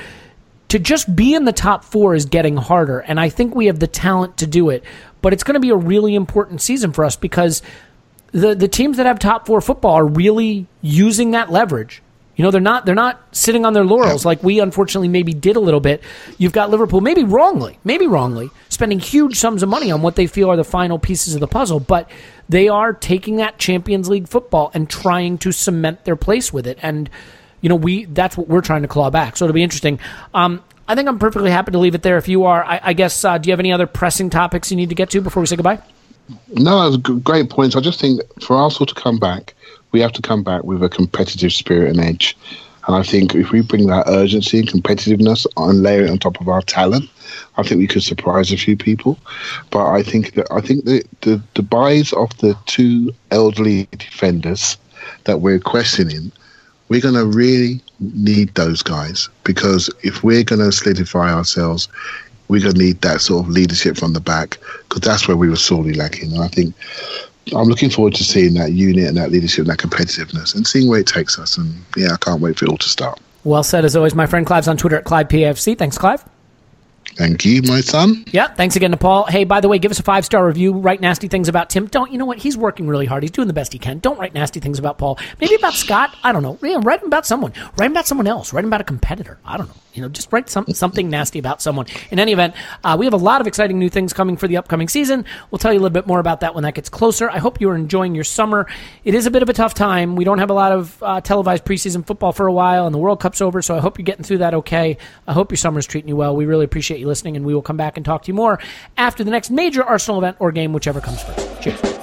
To just be in the top four is getting harder, and I think we have the talent to do it. But it's going to be a really important season for us because the the teams that have top four football are really using that leverage. You know, they're not they're not sitting on their laurels like we unfortunately maybe did a little bit. You've got Liverpool, maybe wrongly, maybe wrongly, spending huge sums of money on what they feel are the final pieces of the puzzle, but they are taking that Champions League football and trying to cement their place with it. And you know, we that's what we're trying to claw back. So it'll be interesting. Um, I think I'm perfectly happy to leave it there. If you are, I, I guess, uh, do you have any other pressing topics you need to get to before we say goodbye? No, great points. I just think for Arsenal to come back, we have to come back with a competitive spirit and edge. And I think if we bring that urgency and competitiveness and layer it on top of our talent, I think we could surprise a few people. But I think that I think that the, the buys of the two elderly defenders that we're questioning, we're going to really need those guys because if we're going to solidify ourselves, we're going to need that sort of leadership from the back because that's where we were sorely lacking. And I think I'm looking forward to seeing that unit and that leadership and that competitiveness and seeing where it takes us. And yeah, I can't wait for it all to start. Well said, as always. My friend Clive's on Twitter at ClivePAFC. Thanks, Clive. Thank you, my son. Yeah, thanks again to Paul. Hey, by the way, give us a five star review. Write nasty things about Tim. Don't you know what? He's working really hard. He's doing the best he can. Don't write nasty things about Paul. Maybe about Scott. I don't know. Yeah, write him about someone. Write him about someone else. Write him about a competitor. I don't know. You know, just write some, something nasty about someone. In any event, uh, we have a lot of exciting new things coming for the upcoming season. We'll tell you a little bit more about that when that gets closer. I hope you are enjoying your summer. It is a bit of a tough time. We don't have a lot of uh, televised preseason football for a while, and the World Cup's over, so I hope you're getting through that okay. I hope your summer's treating you well. We really appreciate you listening, and we will come back and talk to you more after the next major Arsenal event or game, whichever comes first. Cheers.